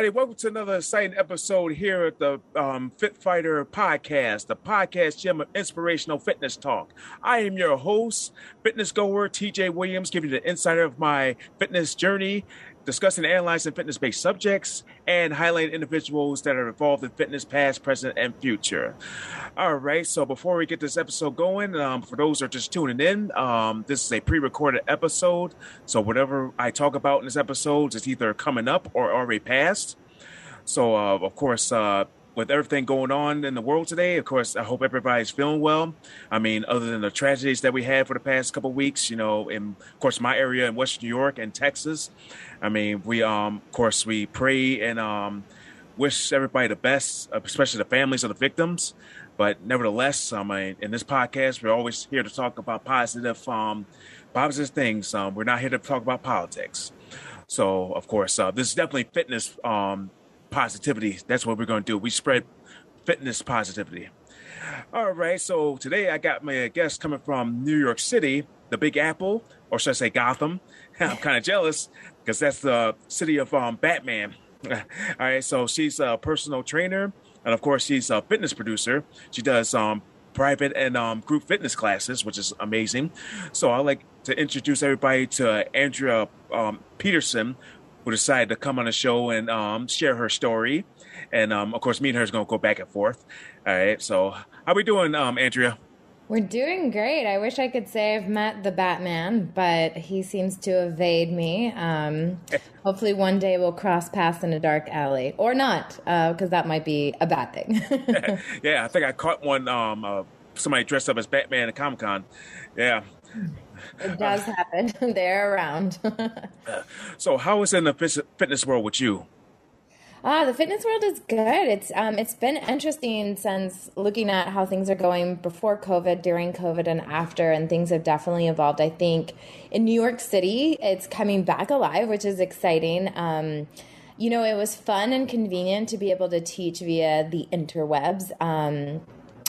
Everybody. Welcome to another exciting episode here at the um, Fit Fighter Podcast, the podcast gym of inspirational fitness talk. I am your host, fitness goer TJ Williams, giving you the insider of my fitness journey, discussing and analyzing fitness based subjects, and highlighting individuals that are involved in fitness past, present, and future. All right, so before we get this episode going, um, for those who are just tuning in, um, this is a pre recorded episode. So whatever I talk about in this episode is either coming up or already passed. So, uh, of course, uh, with everything going on in the world today, of course, I hope everybody's feeling well. I mean, other than the tragedies that we had for the past couple weeks, you know, in of course my area in Western New York and Texas. I mean, we um, of course we pray and um, wish everybody the best, especially the families of the victims. But nevertheless, I mean, in this podcast, we're always here to talk about positive, um, positive things. Um, we're not here to talk about politics. So, of course, uh, this is definitely fitness um, positivity. That's what we're going to do. We spread fitness positivity. All right. So today I got my guest coming from New York City, the Big Apple, or should I say Gotham? I'm kind of jealous because that's the city of um, Batman. All right. So she's a personal trainer, and of course she's a fitness producer. She does um, private and um, group fitness classes, which is amazing. So I'd like to introduce everybody to Andrea um, Peterson, who decided to come on the show and um, share her story. And um, of course, me and her is going to go back and forth. All right. So how we doing, um, Andrea? We're doing great. I wish I could say I've met the Batman, but he seems to evade me. Um, hopefully, one day we'll cross paths in a dark alley, or not, because uh, that might be a bad thing. yeah, I think I caught one. Um, uh, somebody dressed up as Batman at Comic Con. Yeah. It does uh, happen. They're around. so, how is it in the fitness world with you? Ah, the fitness world is good. It's um, it's been interesting since looking at how things are going before COVID, during COVID, and after, and things have definitely evolved. I think in New York City, it's coming back alive, which is exciting. Um, you know, it was fun and convenient to be able to teach via the interwebs. Um,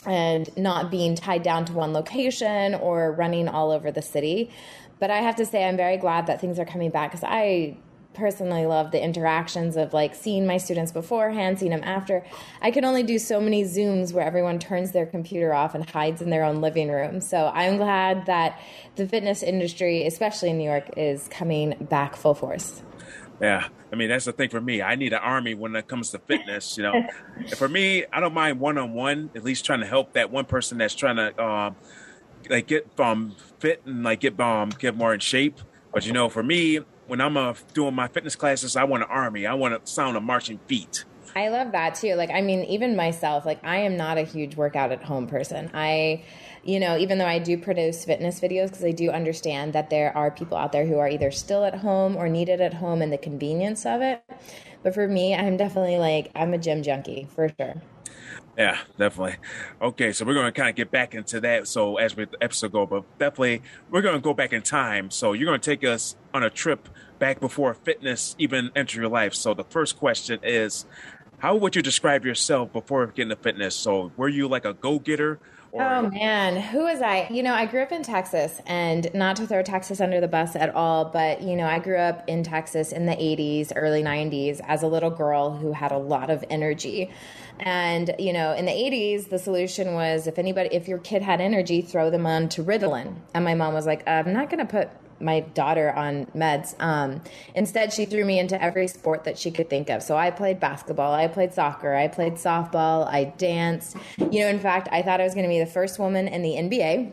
and not being tied down to one location or running all over the city. But I have to say, I'm very glad that things are coming back because I personally love the interactions of like seeing my students beforehand, seeing them after. I can only do so many Zooms where everyone turns their computer off and hides in their own living room. So I'm glad that the fitness industry, especially in New York, is coming back full force. Yeah, I mean that's the thing for me. I need an army when it comes to fitness. You know, for me, I don't mind one on one. At least trying to help that one person that's trying to um, like get um fit and like get um get more in shape. But you know, for me, when I'm uh, doing my fitness classes, I want an army. I want to sound of marching feet. I love that too. Like, I mean, even myself, like, I am not a huge workout at home person. I you know, even though I do produce fitness videos, because I do understand that there are people out there who are either still at home or needed at home and the convenience of it. But for me, I'm definitely like, I'm a gym junkie for sure. Yeah, definitely. Okay, so we're going to kind of get back into that. So as we episode go, but definitely we're going to go back in time. So you're going to take us on a trip back before fitness even entered your life. So the first question is, how would you describe yourself before getting to fitness? So were you like a go getter? Or... Oh man, who was I? You know, I grew up in Texas, and not to throw Texas under the bus at all, but you know, I grew up in Texas in the 80s, early 90s as a little girl who had a lot of energy. And you know, in the 80s, the solution was if anybody, if your kid had energy, throw them on to Ritalin. And my mom was like, I'm not going to put my daughter on meds. Um, instead, she threw me into every sport that she could think of. So I played basketball, I played soccer, I played softball, I danced. You know, in fact, I thought I was going to be the first woman in the NBA.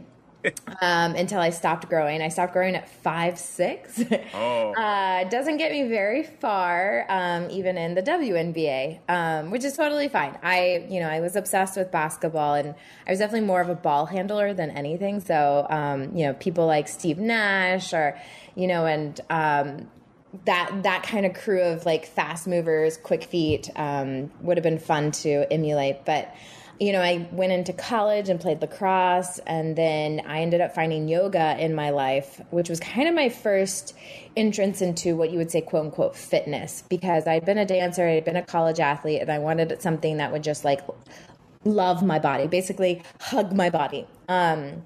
Um, until I stopped growing. I stopped growing at five six. Oh. Uh, doesn't get me very far, um, even in the WNBA, um, which is totally fine. I, you know, I was obsessed with basketball, and I was definitely more of a ball handler than anything. So, um, you know, people like Steve Nash, or you know, and um, that that kind of crew of like fast movers, quick feet um, would have been fun to emulate, but you know, I went into college and played lacrosse, and then I ended up finding yoga in my life, which was kind of my first entrance into what you would say, quote unquote, fitness, because I'd been a dancer, I'd been a college athlete, and I wanted something that would just like love my body, basically hug my body. Um,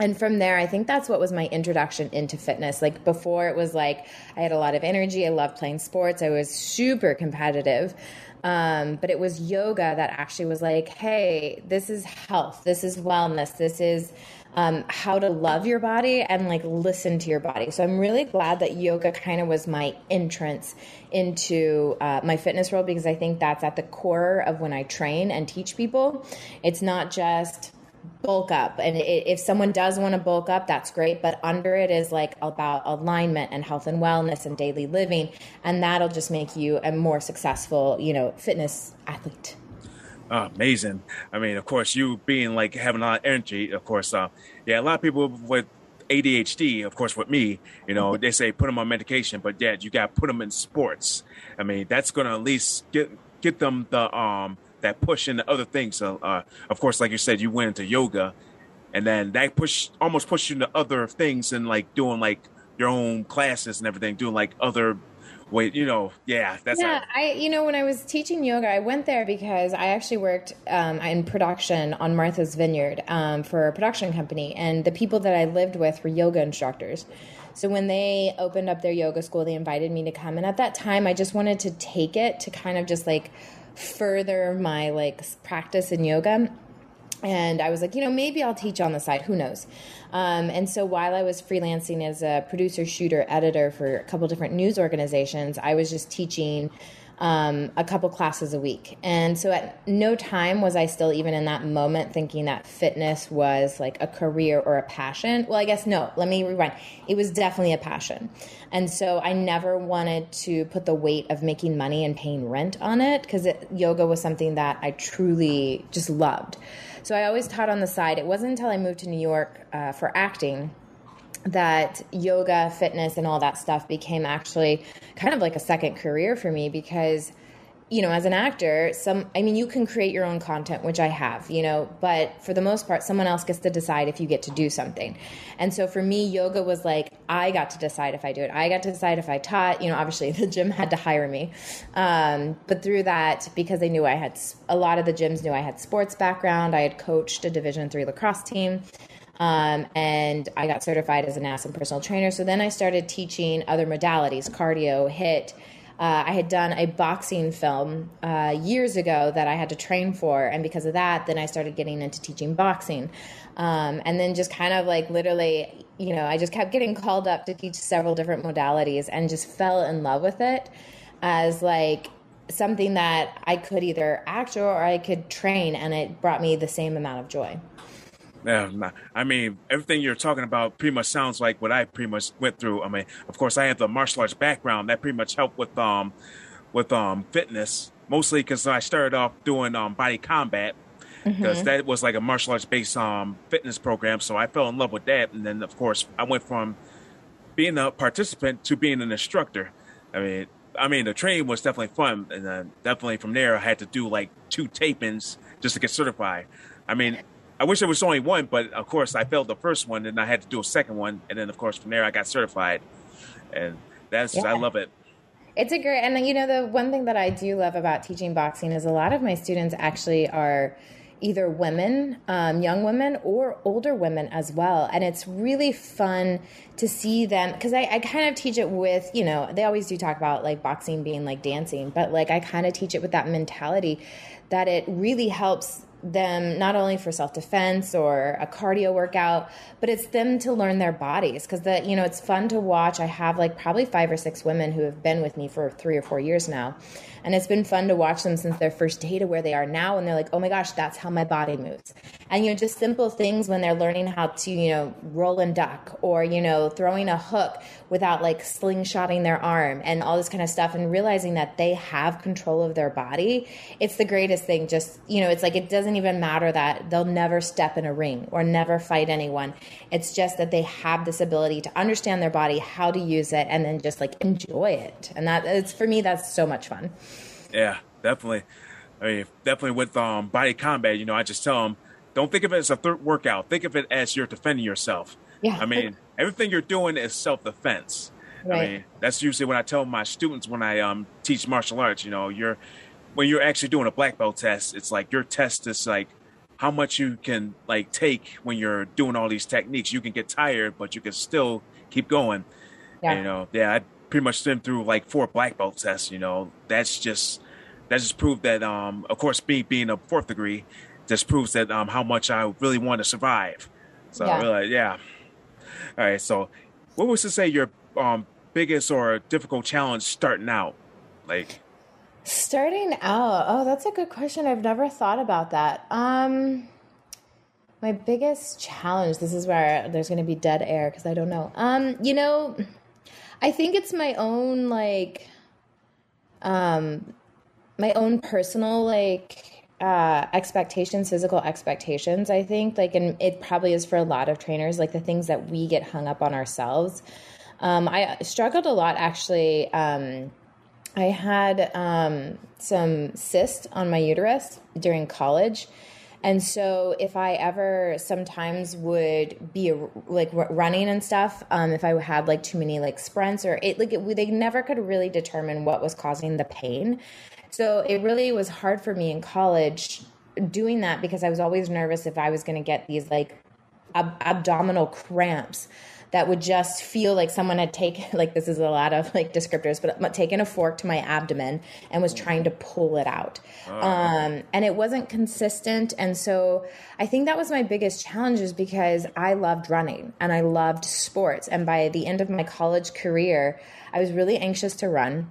and from there i think that's what was my introduction into fitness. Like before it was like i had a lot of energy. I loved playing sports. I was super competitive. Um, but it was yoga that actually was like, hey, this is health, this is wellness, this is um, how to love your body and like listen to your body. So I'm really glad that yoga kind of was my entrance into uh, my fitness world because I think that's at the core of when I train and teach people. It's not just bulk up. And it, if someone does want to bulk up that's great but under it is like about alignment and health and wellness and daily living and that'll just make you a more successful you know fitness athlete. Oh, amazing. I mean of course you being like having a lot of energy of course uh, yeah a lot of people with ADHD, of course, with me, you know, they say put them on medication, but dad, you got to put them in sports. I mean, that's going to at least get get them the um that push into other things. So, uh, of course, like you said, you went into yoga, and then that push almost pushed you into other things and like doing like your own classes and everything, doing like other wait you know yeah that's yeah i you know when i was teaching yoga i went there because i actually worked um, in production on martha's vineyard um, for a production company and the people that i lived with were yoga instructors so when they opened up their yoga school they invited me to come and at that time i just wanted to take it to kind of just like further my like practice in yoga and I was like, you know, maybe I'll teach on the side. Who knows? Um, and so while I was freelancing as a producer, shooter, editor for a couple different news organizations, I was just teaching um, a couple classes a week. And so at no time was I still even in that moment thinking that fitness was like a career or a passion. Well, I guess no, let me rewind. It was definitely a passion. And so I never wanted to put the weight of making money and paying rent on it because yoga was something that I truly just loved. So I always taught on the side. It wasn't until I moved to New York uh, for acting that yoga, fitness, and all that stuff became actually kind of like a second career for me because you know, as an actor, some, I mean, you can create your own content, which I have, you know, but for the most part, someone else gets to decide if you get to do something. And so for me, yoga was like, I got to decide if I do it. I got to decide if I taught, you know, obviously the gym had to hire me. Um, but through that, because they knew I had, a lot of the gyms knew I had sports background, I had coached a Division three lacrosse team. Um, and I got certified as an NASM personal trainer. So then I started teaching other modalities, cardio, HIIT. uh, I had done a boxing film uh, years ago that I had to train for, and because of that, then I started getting into teaching boxing. Um, and then just kind of like literally, you know, I just kept getting called up to teach several different modalities and just fell in love with it as like something that I could either act or I could train, and it brought me the same amount of joy. Yeah, I mean, everything you're talking about pretty much sounds like what I pretty much went through. I mean, of course, I have the martial arts background that pretty much helped with um with um fitness, mostly because I started off doing um body combat because mm-hmm. that was like a martial arts based um fitness program. So I fell in love with that, and then of course I went from being a participant to being an instructor. I mean, I mean the training was definitely fun, and then definitely from there I had to do like two tapings just to get certified. I mean, I wish there was only one, but of course I failed the first one, and I had to do a second one, and then of course from there I got certified, and that's yeah. I love it. It's a great, and you know the one thing that I do love about teaching boxing is a lot of my students actually are either women, um, young women, or older women as well. And it's really fun to see them because I, I, kind of teach it with, you know, they always do talk about like boxing being like dancing, but like I kind of teach it with that mentality that it really helps them not only for self-defense or a cardio workout but it's them to learn their bodies. Because the you know it's fun to watch. I have like probably five or six women who have been with me for three or four years now and it's been fun to watch them since their first day to where they are now. And they're like oh my gosh that's how my body moves. And you know just simple things when they're learning how to you know roll and duck or you know throwing a hook without like slingshotting their arm and all this kind of stuff and realizing that they have control of their body it's the greatest thing. Just you know it's like it doesn't even matter that they'll never step in a ring or never fight anyone. It's just that they have this ability to understand their body how to use it and then just like enjoy it. And that it's for me that's so much fun yeah definitely i mean definitely with um body combat you know i just tell them don't think of it as a third workout think of it as you're defending yourself yeah i mean everything you're doing is self-defense Right. I mean, that's usually what I tell my students when I um, teach martial arts. You know, you're when you're actually doing a black belt test, it's like your test is like how much you can like take when you're doing all these techniques. You can get tired, but you can still keep going. Yeah. You know, yeah, I pretty much been through like four black belt tests. You know, that's just that just proved that. Um, of course, being being a fourth degree, just proves that um how much I really want to survive. So Yeah. really, yeah. All right, so what was to say your um biggest or difficult challenge starting out? Like, Starting out, oh, that's a good question. I've never thought about that. Um, my biggest challenge. This is where there's going to be dead air because I don't know. Um, you know, I think it's my own like, um, my own personal like uh expectations physical expectations i think. Like and it probably is for a lot of trainers like the things that we get hung up on ourselves. Um i struggled a lot actually. Um I had um, some cyst on my uterus during college. And so, if I ever sometimes would be like running and stuff, um, if I had like too many like sprints or it, like it, they never could really determine what was causing the pain. So, it really was hard for me in college doing that because I was always nervous if I was going to get these like ab- abdominal cramps that would just feel like someone had taken like this is a lot of like descriptors but taken a fork to my abdomen and was trying to pull it out. Um, and it wasn't consistent and so i think that was my biggest challenge is because i loved running and i loved sports and by the end of my college career i was really anxious to run.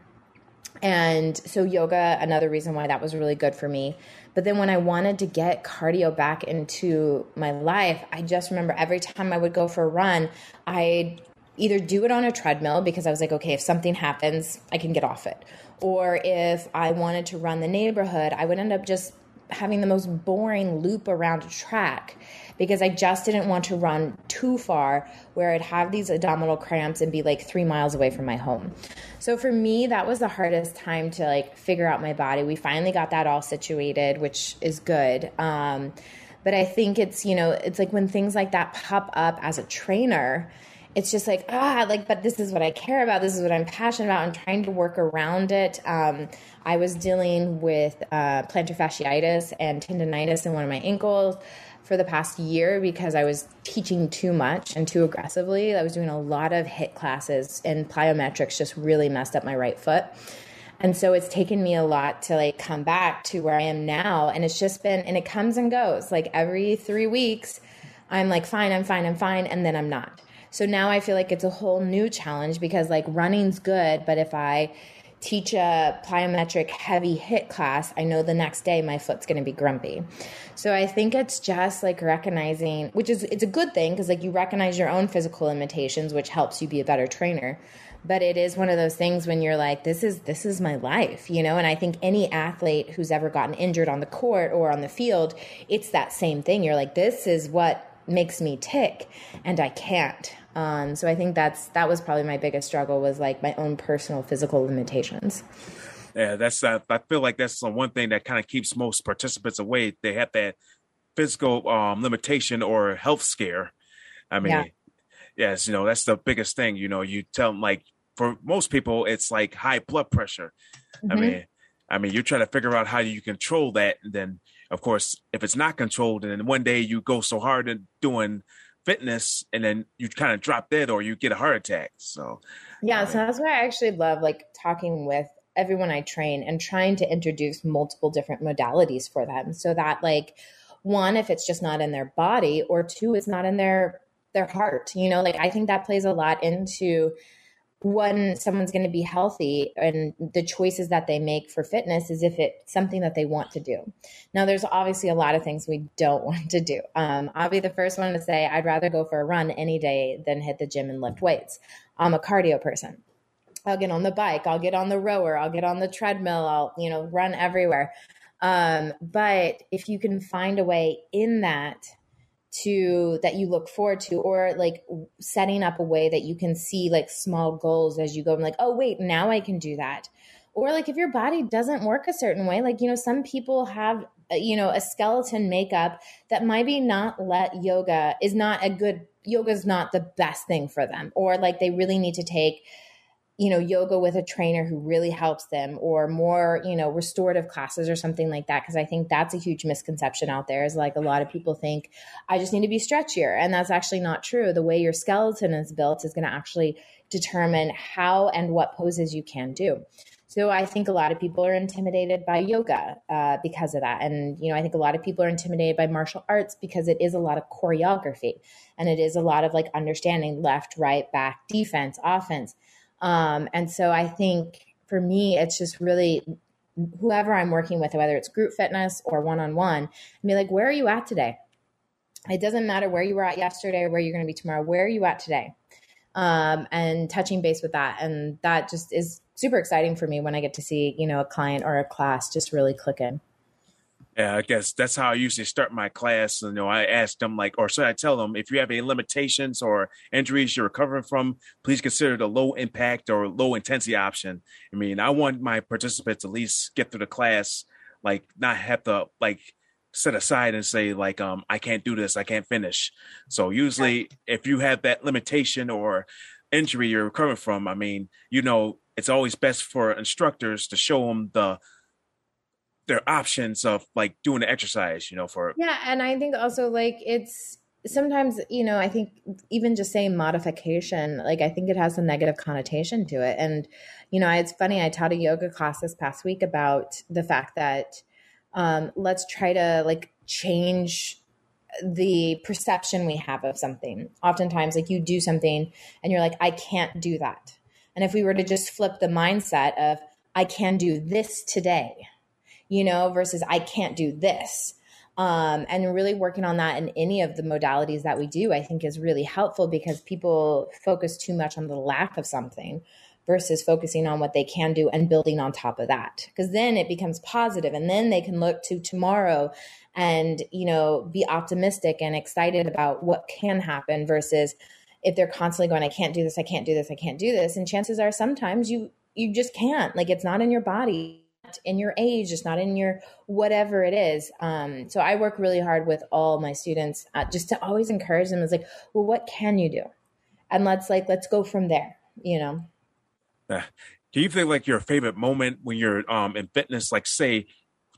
And so yoga another reason why that was really good for me but then when i wanted to get cardio back into my life i just remember every time i would go for a run i'd either do it on a treadmill because i was like okay if something happens i can get off it. Or if i wanted to run the neighborhood i would end up just having the most boring loop around a track because I just didn't want to run too far where I'd have these abdominal cramps and be like three miles away from my home. So for me, that was the hardest time to like figure out my body. We finally got that all situated, which is good. Um, but I think it's, you know, it's like when things like that pop up as a trainer, it's just like ah like but this is what i care about. This is what i'm passionate about. I'm trying to work around it. Um, i was dealing with uh, plantar fasciitis and tendonitis in one of my ankles for the past year because i was teaching too much and too aggressively. I was doing a lot of HIIT classes and plyometrics just really messed up my right foot. And so it's taken me a lot to like come back to where i am now. And it's just been and it comes and goes. Like every three weeks i'm like fine i'm fine i'm fine. And then i'm not so now I feel like it's a whole new challenge because like running's good, but if I teach a plyometric heavy HIIT class, I know the next day my foot's going to be grumpy. So I think it's just like recognizing, which is it's a good thing because like you recognize your own physical limitations, which helps you be a better trainer. But it is one of those things when you're like, this is this is my life, you know. And I think any athlete who's ever gotten injured on the court or on the field, it's that same thing. You're like, this is what makes me tick, and I can't. Um, so I think that's that was probably my biggest struggle was like my own personal physical limitations. Yeah, that's uh, I feel like that's the one thing that kind of keeps most participants away. They have that physical um, limitation or health scare. I mean, Yeah. yes, you know that's the biggest thing. You know, you tell them like for most people, it's like high blood pressure. I Mhm. mean, I mean, you're trying to figure out how you control that, and then of course, if it's not controlled, and then one day you go so hard in doing fitness, and then you kind of drop dead or you get a heart attack. So Yeah, so that's why I actually love like talking with everyone I train and trying to introduce multiple different modalities for them so that like one, if it's just not in their body, or two, it's not in their their heart. You know, like I think that plays a lot into when someone's going to be healthy and the choices that they make for fitness is if it's something that they want to do. Now, there's obviously a lot of things we don't want to do. Um, I'll be the first one to say I'd rather go for a run any day than hit the gym and lift weights. I'm a cardio person. I'll get on the bike, I'll get on the rower, I'll get on the treadmill, I'll, you know, run everywhere. Um, but if you can find a way in that to that you look forward to or like setting up a way that you can see like small goals as you go. And like oh wait now i can do that. Or like if your body doesn't work a certain way like you know some people have uh, you know a skeleton makeup that might be not let yoga is not a good yoga is not the best thing for them. Or like they really need to take you know, yoga with a trainer who really helps them or more, you know, restorative classes or something like that. Cause I think that's a huge misconception out there is like a lot of people think I just need to be stretchier. And that's actually not true. The way your skeleton is built is going to actually determine how and what poses you can do. So I think a lot of people are intimidated by yoga uh, because of that. And, you know, I think a lot of people are intimidated by martial arts because it is a lot of choreography and it is a lot of like understanding left, right, back, defense, offense um, and so I think for me, it's just really whoever I'm working with, whether it's group fitness or one on one, I mean, like, where are you at today? It doesn't matter where you were at yesterday or where you're going to be tomorrow. Where are you at today? Um, and touching base with that. And that just is super exciting for me when I get to see, you know, a client or a class just really click in. Yeah, I guess that's how I usually start my class. You know, I ask them like, or should I tell them if you have any limitations or injuries you're recovering from, please consider the low impact or low intensity option. I mean, I want my participants at least get through the class, like not have to like set aside and say like, um, I can't do this, I can't finish. So usually, if you have that limitation or injury you're recovering from, I mean, you know, it's always best for instructors to show them the their options of like doing the exercise, you know, for Yeah, and I think also like it's sometimes, you know, I think even just saying modification, like I think it has a negative connotation to it. And, you know, it's funny, I taught a yoga class this past week about the fact that um, let's try to like change the perception we have of something. Oftentimes, like you do something and you're like, I can't do that. And if we were to just flip the mindset of, I can do this today, you know, versus I can't do this. Um, and really working on that in any of the modalities that we do, I think is really helpful because people focus too much on the lack of something versus focusing on what they can do and building on top of that. Because then it becomes positive and then they can look to tomorrow and, you know, be optimistic and excited about what can happen versus if they're constantly going, I can't do this, I can't do this, I can't do this. And chances are sometimes you you just can't. Like it's not in your body in your age, it's not in your whatever it is. Um, so I work really hard with all my students uh, just to always encourage them. Is like, well, what can you do? And let's like let's go from there. You know. Uh, do you think like your favorite moment when you're um in fitness? Like, say,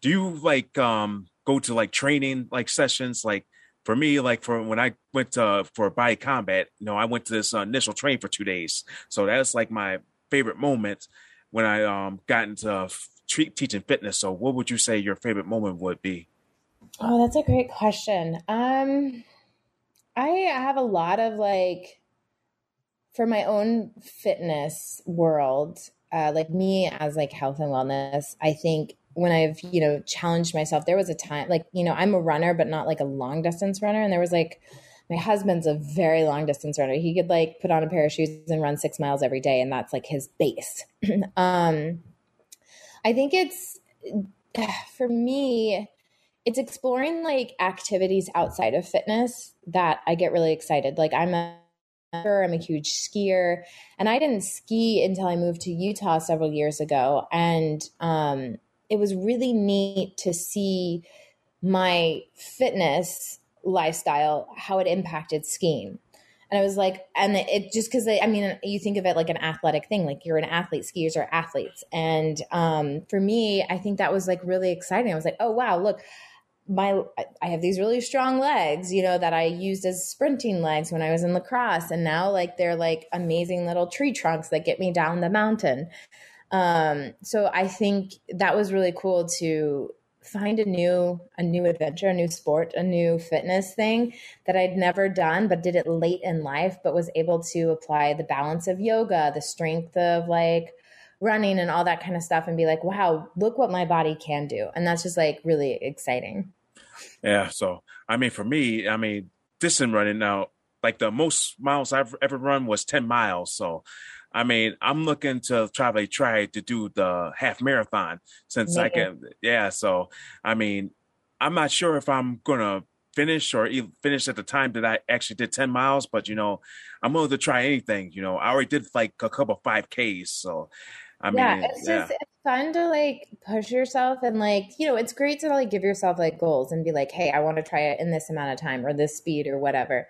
do you like um go to like training like sessions like? For me, like for when I went to for body combat, you know, I went to this uh, initial training for two days. So that's like my favorite moment when I um got into treat, teaching fitness. So, what would you say your favorite moment would be? Oh, that's a great question. Um, I have a lot of like for my own fitness world, uh, like me as like health and wellness. I think when I've you know challenged myself, there was a time like you know I'm a runner, but not like a long distance runner, and there was like my husband's a very long distance runner. He could like put on a pair of shoes and run six miles every day, and that's like his base. um, I think it's for me, it's exploring like activities outside of fitness that I get really excited. Like I'm a I'm a huge skier, and I didn't ski until I moved to Utah several years ago, and um, it was really neat to see my fitness lifestyle how it impacted skiing. And I was like, and it just because I mean, you think of it like an athletic thing, like you're an athlete, skiers are athletes. And um, for me, I think that was like really exciting. I was like, oh, wow, look, my I have these really strong legs, you know, that I used as sprinting legs when I was in lacrosse. And now like they're like amazing little tree trunks that get me down the mountain. Um, so I think that was really cool to find a new a new adventure, a new sport, a new fitness thing that I'd never done but did it late in life but was able to apply the balance of yoga, the strength of like running and all that kind of stuff and be like, "Wow, look what my body can do." And that's just like really exciting. Yeah, so I mean for me, I mean distance running now like the most miles I've ever run was 10 miles. So I mean, I'm looking to probably try to do the half marathon since yeah. I can. Yeah. So, I mean, I'm not sure if I'm going to finish or even finish at the time that I actually did 10 miles, but you know, I'm willing to try anything. You know, I already did like a couple 5Ks. So, I yeah, mean, it's just it's fun to like push yourself and like, you know, it's great to like give yourself like goals and be like, hey, I want to try it in this amount of time or this speed or whatever.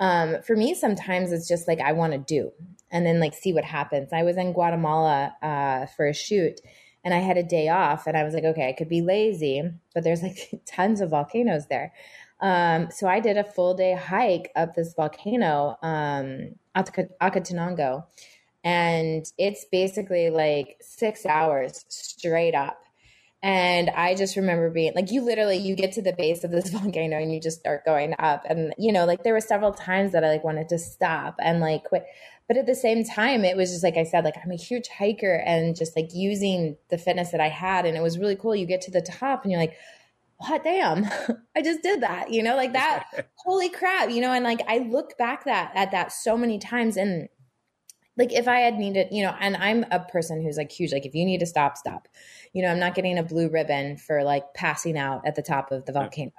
Um, for me, sometimes it's just like I want to do and then like see what happens. I was in Guatemala uh, for a shoot and I had a day off and I was like, okay, I could be lazy, but there's like tons of volcanoes there. Um, so I did a full day hike up this volcano, um, Acatenango, and it's basically like six hours straight up. And I just remember being like, you literally, you get to the base of this volcano and you just start going up. And, you know, like there were several times that I like wanted to stop and like quit. But at the same time, it was just like I said, like I'm a huge hiker and just like using the fitness that I had. And it was really cool. You get to the top and you're like, hot damn, I just did that, you know, like that. holy crap, you know, and like I look back that at that so many times and like if I had needed, you know, and I'm a person who's like huge, like if you need to stop, stop. You know, I'm not getting a blue ribbon for like passing out at the top of the volcano.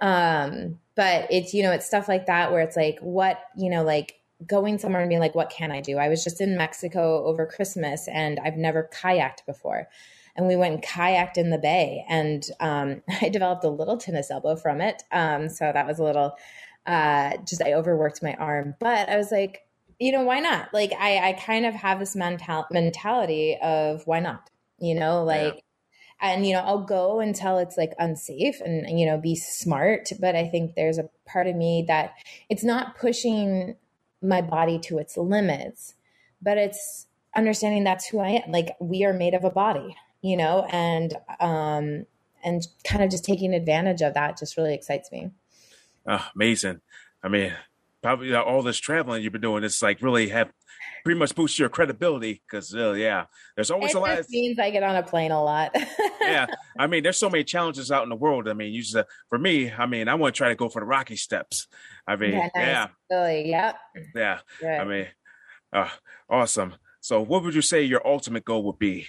Um, but it's, you know, it's stuff like that where it's like, what, you know, like going somewhere and being like, what can I do? I was just in Mexico over Christmas and I've never kayaked before. And we went and kayaked in the bay and um, I developed a little tennis elbow from it. Um, so that was a little, uh, just I overworked my arm. But I was like, you know, why not? Like I, I kind of have this mental mentality of why not? You know, like yeah and you know i'll go until it's like unsafe and you know be smart but i think there's a part of me that it's not pushing my body to its limits but it's understanding that's who i am. Like we are made of a body you know and um and kind of just taking advantage of that just really excites me. Oh, amazing. I mean probably all this traveling you've been doing is like really have pretty much boosts your credibility because uh, yeah there's always it a lot of means i get on a plane a lot yeah i mean there's so many challenges out in the world i mean you just uh, for me i mean i want to try to go for the rocky steps i mean yeah, nice. yeah. Really, yep. yeah Good. i mean uh, awesome so what would you say your ultimate goal would be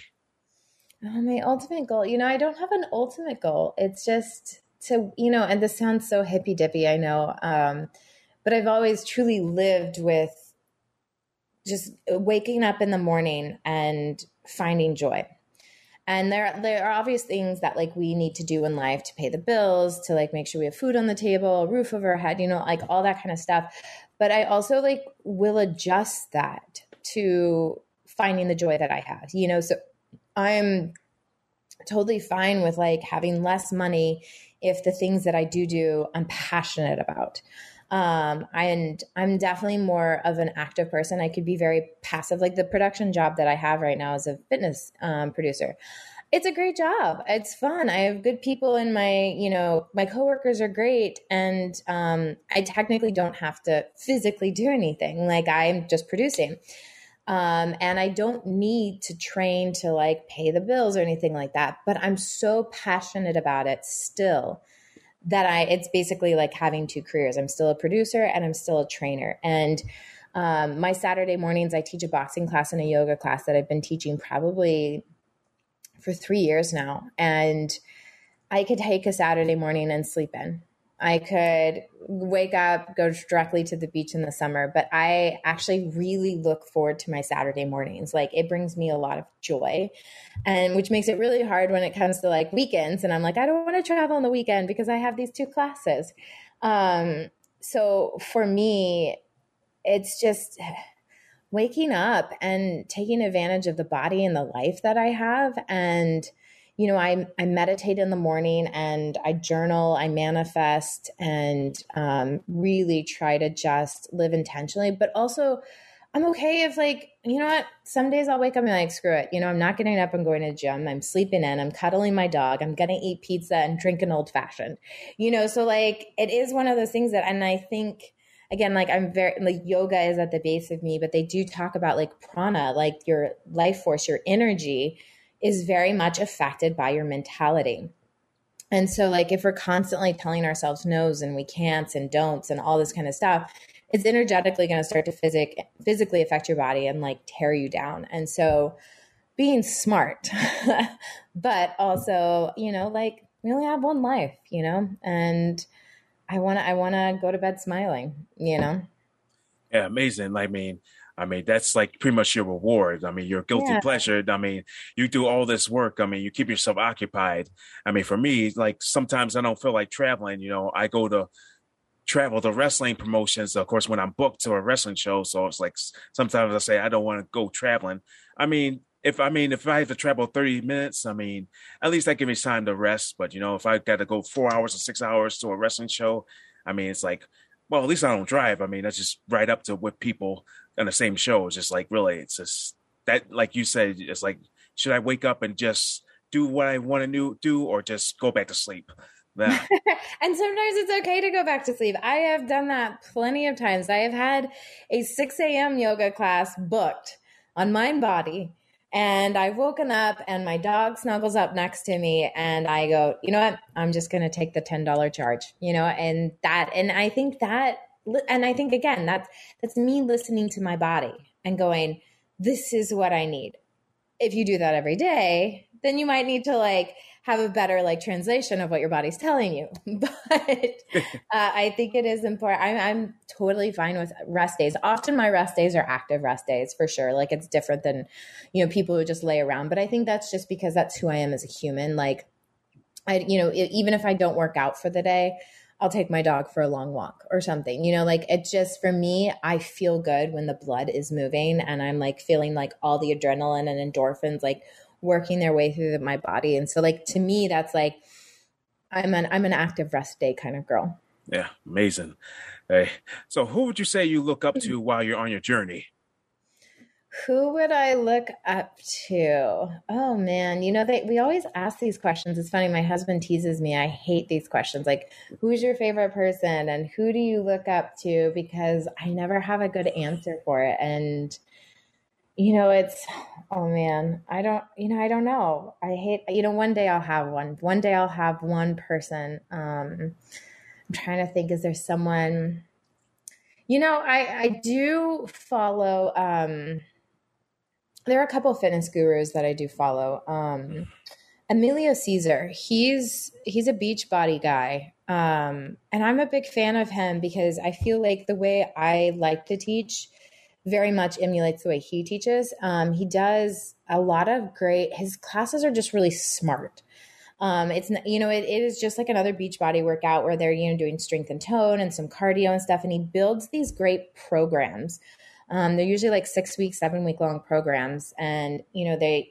oh, my ultimate goal you know i don't have an ultimate goal it's just to you know and this sounds so hippy dippy i know um but i've always truly lived with just waking up in the morning and finding joy. And there there are obvious things that like we need to do in life to pay the bills, to like make sure we have food on the table, roof over our head, you know, like all that kind of stuff. But I also like will adjust that to finding the joy that I have. You know, so I'm totally fine with like having less money if the things that I do do I'm passionate about. Um, and I'm definitely more of an active person. I could be very passive, like the production job that I have right now as a fitness um, producer. It's a great job. It's fun. I have good people in my, you know, my coworkers are great, and um, I technically don't have to physically do anything. Like I'm just producing. Um, and I don't need to train to like pay the bills or anything like that. But I'm so passionate about it still that I it's basically like having two careers. I'm still a producer and I'm still a trainer. And um, my Saturday mornings, I teach a boxing class and a yoga class that I've been teaching probably for three years now. And I could take a Saturday morning and sleep in. I could wake up, go directly to the beach in the summer, but I actually really look forward to my Saturday mornings. Like it brings me a lot of joy, and which makes it really hard when it comes to like weekends. And I'm like, I don't want to travel on the weekend because I have these two classes. Um, so for me, it's just waking up and taking advantage of the body and the life that I have and you know, I, I meditate in the morning and I journal, I manifest, and um, really try to just live intentionally. But also, I'm okay if like, you know what? Some days I'll wake up and like, screw it. You know, I'm not getting up and going to the gym. I'm sleeping in. I'm cuddling my dog. I'm gonna eat pizza and drink an old fashioned. You know, so like it is one of those things that and I think again, like I'm very like yoga is at the base of me, but they do talk about like prana, like your life force, your energy is very much affected by your mentality. And so, like, if we're constantly telling ourselves no's and we can'ts and don'ts and all this kind of stuff, it's energetically going to start to physic physically affect your body and like tear you down. And so being smart, but also, you know, like we only have one life, you know, and I want to, I want to go to bed smiling, you know? Yeah. Amazing. I mean, I mean, that's like pretty much your reward. I mean, your guilty yeah. pleasure. I mean, you do all this work. I mean, you keep yourself occupied. I mean, for me, like sometimes I don't feel like traveling. You know, I go to travel to wrestling promotions, of course, when I'm booked to a wrestling show. So it's like sometimes I say I don't want to go traveling. I mean, if I mean if I have to travel 30 minutes, I mean, at least that gives me time to rest. But you know, if I got to go four hours or six hours to a wrestling show, I mean, it's like, well, at least I don't drive. I mean, that's just right up to with people on the same show. It's just like really, it's just that, like you said, it's like, should I wake up and just do what I want to do, or just go back to sleep? and sometimes it's okay to go back to sleep. I have done that plenty of times. I have had a 6 a.m. yoga class booked on Mindbody. And I've woken up and my dog snuggles up next to me and I go, you know what? I'm just going to take the $10 charge, you know, and that, and I think that, and I think again, that's, that's me listening to my body and going, this is what I need. If you do that every day, then you might need to like have a better like translation of what your body's telling you. But uh, I think it is important. I'm, I'm totally fine with rest days. Often my rest days are active rest days for sure. Like it's different than, you know, people who just lay around. But I think that's just because that's who I am as a human. Like, I, you know, even if I don't work out for the day, I'll take my dog for a long walk or something. You know, like it just for me, I feel good when the blood is moving and I'm like feeling like all the adrenaline and endorphins like working their way through my body. And so like to me, that's like I'm an I'm an active rest day kind of girl. Yeah, amazing. Hey, so who would you say you look up to mm-hmm. while you're on your journey? Who would I look up to? Oh man, you know they we always ask these questions. It's funny, my husband teases me. I hate these questions. Like, who's your favorite person and who do you look up to because I never have a good answer for it. And you know, it's, oh man, I don't, you know, I don't know. I hate, you know, one day I'll have one. One day I'll have one person. Um, I'm trying to think, is there someone, you know, I, I do follow, um, there are a couple fitness gurus that I do follow. Um, Amoila Cesar, he's, he's a beach body guy. Um, and I'm a big fan of him because I feel like the way I like to teach, very much emulates the way he teaches. Um, he does a lot of great, his classes are just really smart. Um, it's you know it, it is just like another beach body workout where they're you know doing strength and tone and some cardio and stuff and he builds these great programs um, they're usually like six week seven week long programs and you know they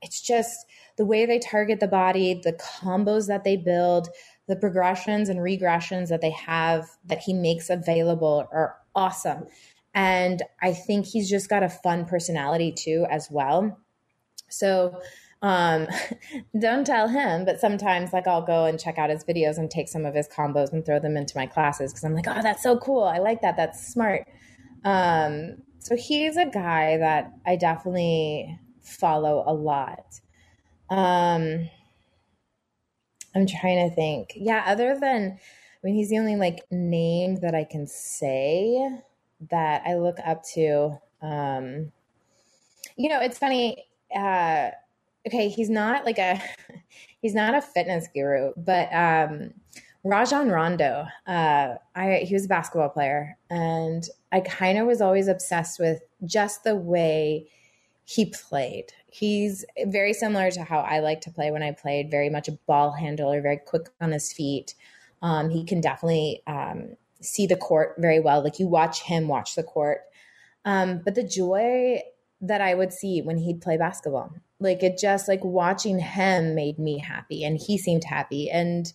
it's just the way they target the body the combos that they build the progressions and regressions that they have that he makes available are awesome and I think he's just got a fun personality too, as well. So, um, don't tell him, but sometimes like I'll go and check out his videos and take some of his combos and throw them into my classes because I'm like, oh, that's so cool. I like that. That's smart. Um, so he's a guy that I definitely follow a lot. Um, I'm trying to think. Yeah, other than, I mean, he's the only like name that I can say that I look up to. Um, you know, it's funny. Uh, okay, he's not like a he's not a fitness guru, but um, Rajon Rondo. Uh, I he was a basketball player, and I kind of was always obsessed with just the way he played. He's very similar to how I like to play when I played. Very much a ball handler, very quick on his feet. Um, he can definitely um, see the court very well. Like you watch him watch the court. Um, but the joy that I would see when he'd play basketball, like it just like watching him made me happy and he seemed happy. And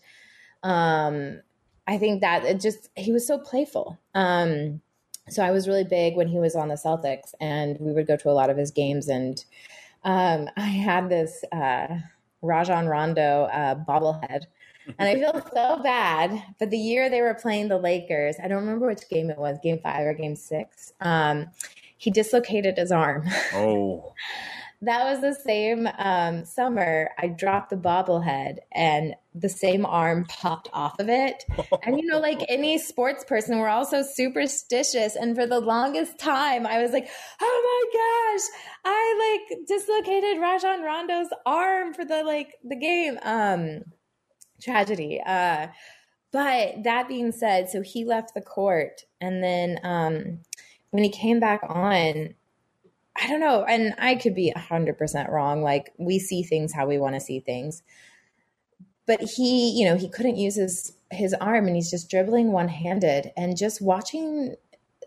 um, I think that it just, he was so playful. Um, so I was really big when he was on the Celtics, and we would go to a lot of his games. And um, I had this uh, Rajon Rondo uh, bobblehead, and I feel so bad. But the year they were playing the Lakers, I don't remember which game it was, Game Five or Game Six. Um, he dislocated his arm. Oh. that was the same um, summer I dropped the bobblehead and the same arm popped off of it. And you know, like any sports person, we're also superstitious. And for the longest time, I was like, oh my gosh, I like dislocated Rajon Rondo's arm for the like the game. Um tragedy. Uh but that being said, so he left the court and then um when he came back on, I don't know, and I could be 100% wrong. Like we see things how we want to see things. But he, you know, he couldn't use his his arm and he's just dribbling one-handed and just watching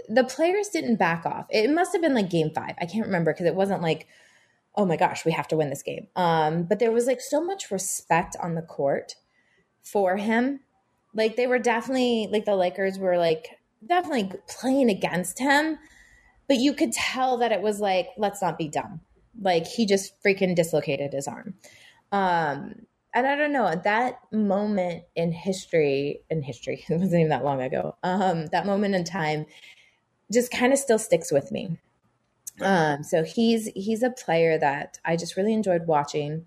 the players didn't back off. It must have been like game 5. I can't remember because it wasn't like oh my gosh, we have to win this game. Um but there was like so much respect on the court for him. Like they were definitely like the Lakers were like definitely playing against him, but you could tell that it was like, let's not be dumb. Like he just freaking dislocated his arm. Um, and I don't know that moment in history, in history, it wasn't even that long ago. Um, that moment in time just kind of still sticks with me. Um, so he's he's a player that I just really enjoyed watching,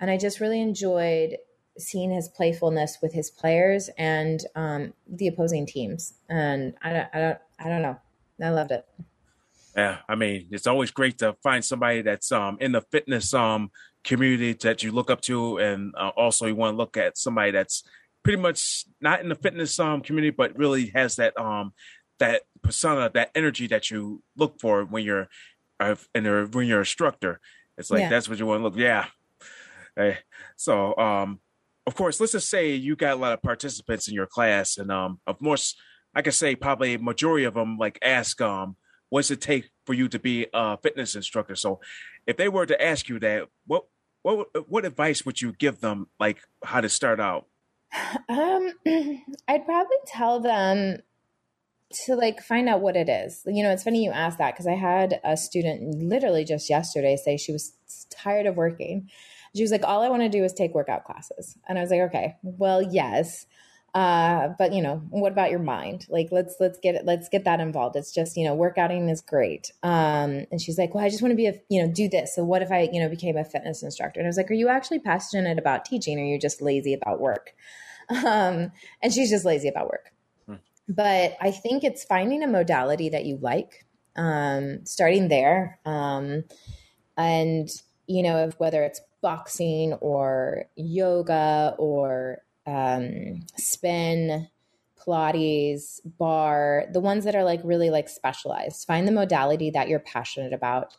and I just really enjoyed seeing his playfulness with his players and um, the opposing teams. And I don't, I don't, I don't know. I loved it. Yeah, I mean, it's always great to find somebody that's um, in the fitness um, community that you look up to, and uh, also you want to look at somebody that's pretty much not in the fitness um, community, but really has that um, that persona, that energy that you look for when you're uh, and when you're a instructor. It's like yeah. that's what you want to look. Yeah. Hey, so um, of course, let's just say you got a lot of participants in your class, and um, of course, I could say probably a majority of them like ask um, what's it take for you to be a fitness instructor. So, if they were to ask you that, what what what advice would you give them, like how to start out? Um, I'd probably tell them to like find out what it is. You know, it's funny you asked that because I had a student literally just yesterday say she was tired of working she was like, all I want to do is take workout classes. And I was like, okay, well, yes. Uh, but you know, what about your mind? Like, let's, let's get it, let's get that involved. It's just, you know, workouting is great. Um, and she's like, well, I just want to be a, you know, do this. So what if I, you know, became a fitness instructor? And I was like, are you actually passionate about teaching or are you just lazy about work? Um, and she's just lazy about work. Hmm. But I think it's finding a modality that you like, um, starting there. Um, and, you know, whether it's boxing or yoga or um, spin, Pilates, barre, the ones that are like really like specialized. Find the modality that you're passionate about.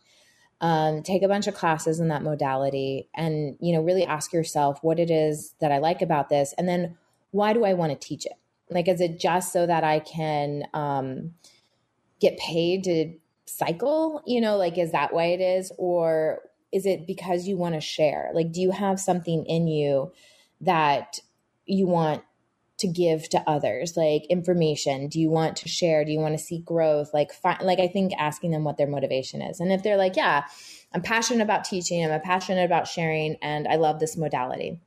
Um, take a bunch of classes in that modality and you know really ask yourself what it is that i like about this and then why do i want to teach it like is it just so that i can um, get paid to cycle you know like is that why it is or is it because you want to share? Like, do you have something in you that you want to give to others? Like information do you want to share? Do you want to see growth? Like fi- like i think asking them what their motivation is. And if they're like yeah i'm passionate about teaching i'm passionate about sharing and i love this modality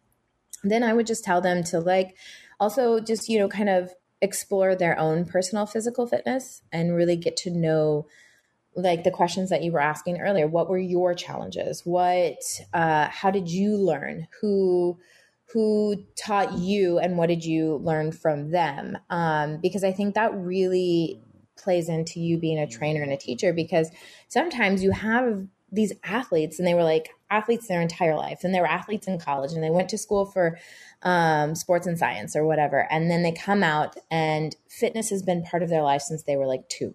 then i would just tell them to like also just you know kind of explore their own personal physical fitness and really get to know like the questions that you were asking earlier what were your challenges? What uh, how did you learn? Who who taught you and what did you learn from them? Um, because i think that really plays into you being a trainer and a teacher because sometimes you have these athletes and they were like athletes their entire life and they were athletes in college and they went to school for um, sports and science or whatever. And then they come out and fitness has been part of their life since they were like two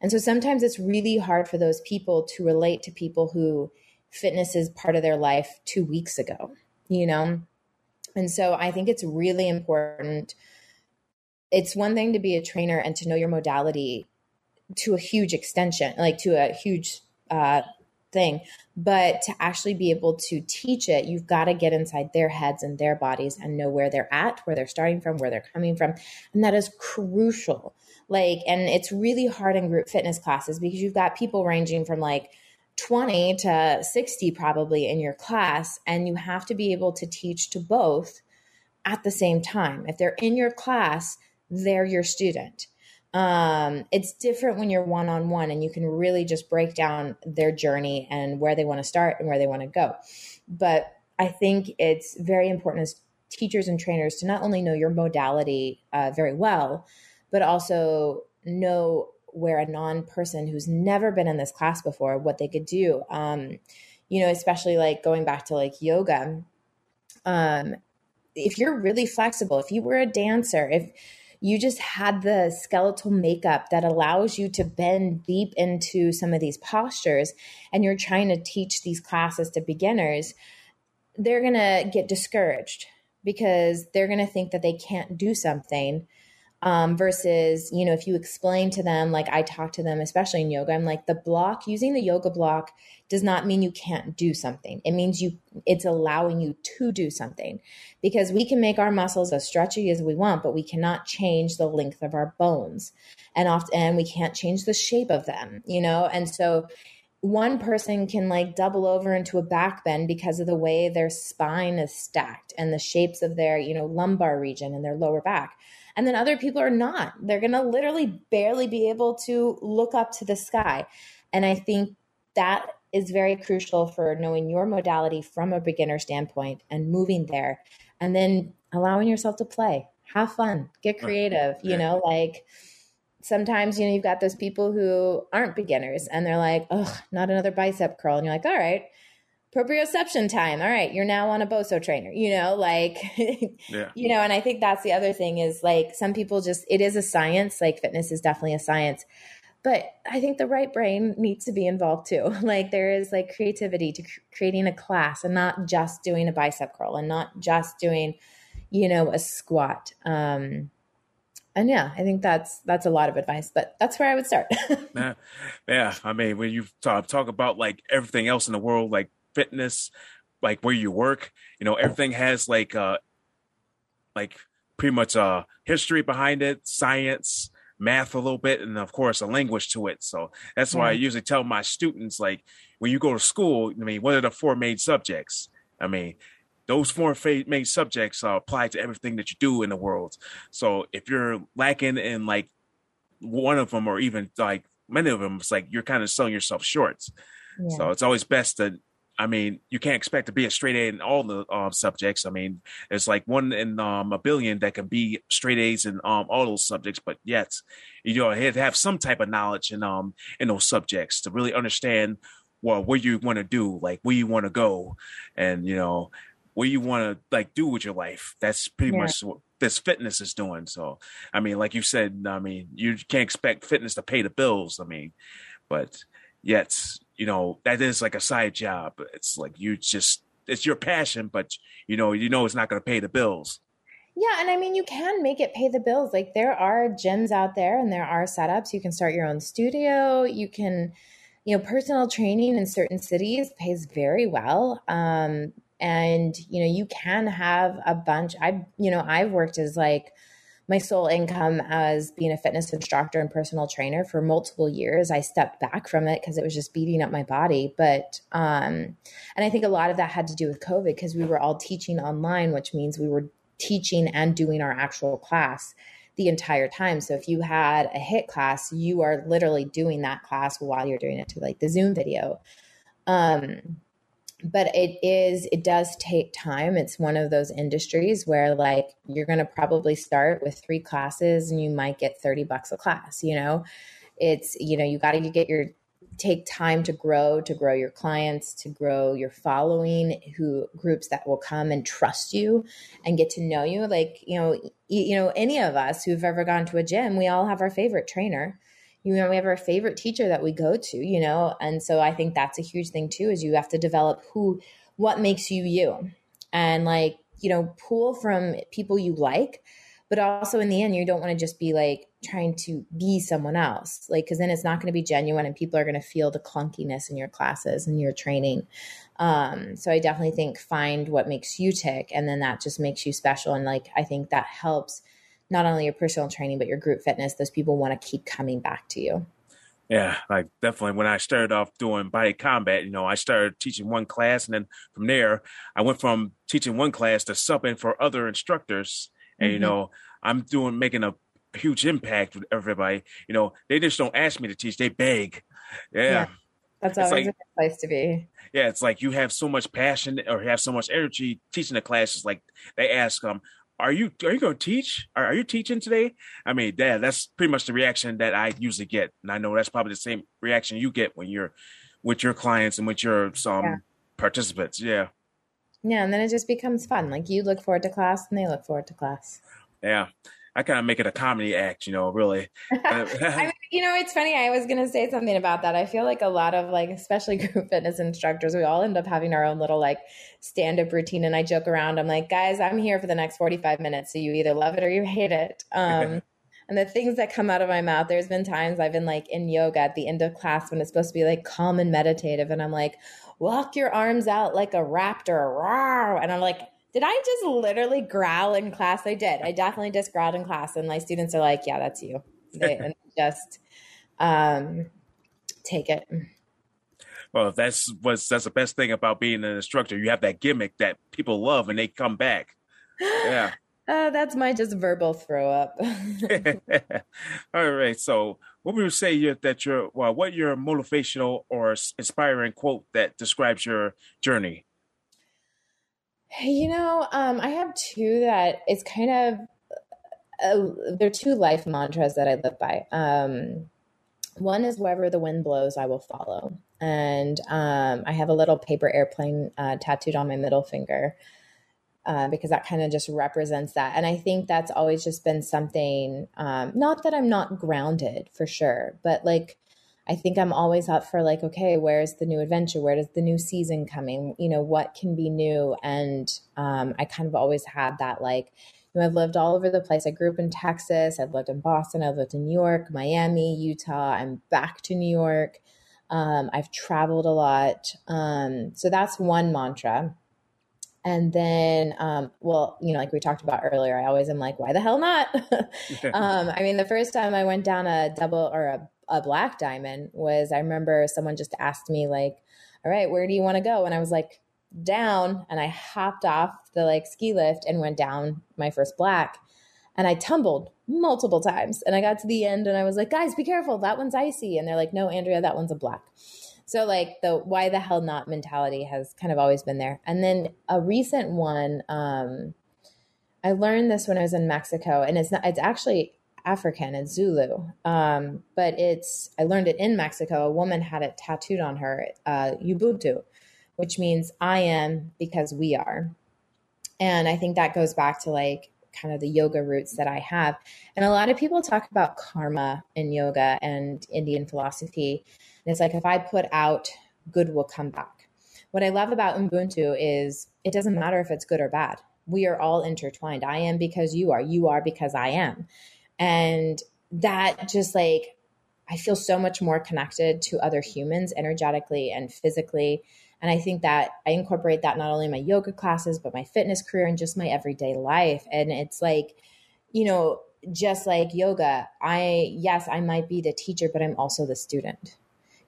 and so sometimes it's really hard for those people to relate to people who fitness is part of their life two weeks ago, you know? And so I think it's really important. It's one thing to be a trainer and to know your modality to a huge extension, like to a huge uh, thing. But to actually be able to teach it, you've got to get inside their heads and their bodies and know where they're at, where they're starting from, where they're coming from. And that is crucial. Like, and it's really hard in group fitness classes because you've got people ranging from like 20 to 60 probably in your class. And you have to be able to teach to both at the same time. If they're in your class, they're your student um, it's different when you're one on one and you can really just break down their journey and where they want to start and where they want to go. But I think it's very important as teachers and trainers to not only know your modality uh, very well, but also know where a non person who's never been in this class before what they could do. Um, you know, especially like going back to like yoga. Um, if you're really flexible, if you were a dancer, if you just had the skeletal makeup that allows you to bend deep into some of these postures and you're trying to teach these classes to beginners, they're going to get discouraged because they're going to think that they can't do something um, versus you know if you explain to them like i talk to them especially in yoga i'm like the block using the yoga block does not mean you can't do something. It means you it's allowing you to do something. Because we can make our muscles as stretchy as we want but we cannot change the length of our bones. And often and we can't change the shape of them you know? And so one person can like double over into a back bend because of the way their spine is stacked and the shapes of their you know lumbar region and their lower back and then other people are not. They're going to literally barely be able to look up to the sky. And I think that is very crucial for knowing your modality from a beginner standpoint and moving there and then allowing yourself to play. Have fun, get creative, you know, like sometimes you know you've got those people who aren't beginners and they're like, "Oh, not another bicep curl." And you're like, "All right, proprioception time. All right, you're now on a Bosu trainer, you know, like, yeah. you know, and I think that's the other thing is like some people just, it is a science, like fitness is definitely a science. But I think the right brain needs to be involved too. Like there is like creativity to cr- creating a class and not just doing a bicep curl and not just doing, you know, a squat. Um, and yeah, I think that's that's a lot of advice, but that's where I would start. yeah, yeah. I mean, when you talk talk about like everything else in the world, like fitness, like where you work. You know, everything has like uh like pretty much a uh, history behind it, science, math a little bit, and of course a language to it. So that's why I usually tell my students like when you go to school, I mean, what are the four main subjects? I mean, those four main subjects uh, apply to everything that you do in the world. So if you're lacking in like one of them or even like many of them, it's like you're kind of selling yourself short. Yeah. So it's always best to I mean, you can't expect to be a straight A in all the um, subjects. I mean, there's like one in um, a billion that can be straight A's in um, all those subjects, but yet you know, have to have some type of knowledge in um in those subjects to really understand well what you want to do, like where you want to go, and you know what you want to like do with your life. That's pretty yeah. much what this fitness is doing. So, I mean, like you said, I mean, you can't expect fitness to pay the bills. I mean, but yet you know that is like a side job. It's like you just it's your passion but you know you know it's not going to pay the bills. Yeah and i mean you can make it pay the bills. Like there are gyms out there and there are setups. You can start your own studio. You can you know personal training in certain cities pays very well. Um and you know you can have a bunch. I you know i've worked as like my sole income as being a fitness instructor and personal trainer for multiple years. I stepped back from it because it was just beating up my body. But, um, and I think a lot of that had to do with COVID because we were all teaching online, which means we were teaching and doing our actual class the entire time. So if you had a HIIT class, you are literally doing that class while you're doing it to like the Zoom video. Um, but it is it does take time. It's one of those industries where like you're going to probably start with three classes and you might get 30 bucks a class you know? It's you know you got to get your take time to grow to grow your clients to grow your following who groups that will come and trust you and get to know you. Like you know you know any of us who've ever gone to a gym we all have our favorite trainer you know we have our favorite teacher that we go to you know? And so i think that's a huge thing too is you have to develop who what makes you you. And like you know pull from people you like but also in the end you don't want to just be like trying to be someone else. Like because then it's not going to be genuine and people are going to feel the clunkiness in your classes and your training. Um, so i definitely think find what makes you tick and then that just makes you special. And like i think that helps not only your personal training but your group fitness those people want to keep coming back to you yeah, like definitely when I started off doing body combat, you know, I started teaching one class and then from there I went from teaching one class to subbing for other instructors. And, mm-hmm. you know, I'm doing making a huge impact with everybody. You know, they just don't ask me to teach, they beg. Yeah. yeah that's always like, a good place to be. Yeah, it's like you have so much passion or have so much energy teaching the classes. Like they ask um, are you are you going to teach? Are, are you teaching today? I mean, yeah, that's pretty much the reaction that I usually get, and I know that's probably the same reaction you get when you're with your clients and with your some yeah. participants. Yeah. Yeah, and then it just becomes fun. Like you look forward to class, and they look forward to class. Yeah. I kind of make it a comedy act, you know, really. I mean, you know, it's funny. I was going to say something about that. I feel like a lot of like, especially group fitness instructors, we all end up having our own little like stand up routine. And I joke around. I'm like, guys, I'm here for the next 45 minutes. So you either love it or you hate it. Um, and the things that come out of my mouth, there's been times I've been like in yoga at the end of class when it's supposed to be like calm and meditative. And I'm like, walk your arms out like a raptor. And I'm like, did I just literally growl in class? I did. I definitely just growled in class, and my students are like, "Yeah, that's you," they, and just um, take it. Well, that's what's that's the best thing about being an instructor. You have that gimmick that people love, and they come back. Yeah. Uh, that's my just verbal throw up. All right. So, what would you say that your well, what your motivational or inspiring quote that describes your journey? You know, um, I have two that it's kind of uh, they're two life mantras that I live by. Um, one is wherever the wind blows, I will follow, and um, I have a little paper airplane uh, tattooed on my middle finger. Uh, because that kind of just represents that. And I think that's always just been something, um, not that I'm not grounded for sure, but like I think I'm always up for like, okay, where's the new adventure? Where does the new season coming? You know, what can be new? And um, I kind of always had that like, you know, I've lived all over the place. I grew up in Texas. I've lived in Boston. I've lived in New York, Miami, Utah. I'm back to New York. Um, I've traveled a lot. Um, so that's one mantra. And then, um, well, you know, like we talked about earlier, I always am like, why the hell not? um, I mean, the first time I went down a double or a a black diamond was I remember someone just asked me like, "All right, where do you want to go?" And I was like, "Down." And I hopped off the like ski lift and went down my first black. And I tumbled multiple times. And I got to the end and I was like, "Guys, be careful. That one's icy." And they're like, "No, Andrea, that one's a black." So like the why the hell not mentality has kind of always been there. And then a recent one um I learned this when I was in Mexico and it's not it's actually African, it's Zulu. Um, but it's, I learned it in Mexico. A woman had it tattooed on her, uh, Ubuntu, which means I am because we are. And I think that goes back to like kind of the yoga roots that I have. And a lot of people talk about karma in yoga and Indian philosophy. And it's like if I put out, good will come back. What I love about Ubuntu is it doesn't matter if it's good or bad. We are all intertwined. I am because you are. You are because I am. And that just like, I feel so much more connected to other humans energetically and physically. And I think that I incorporate that not only in my yoga classes, but my fitness career and just my everyday life. And it's like, you know, just like yoga, I, yes, I might be the teacher, but I'm also the student.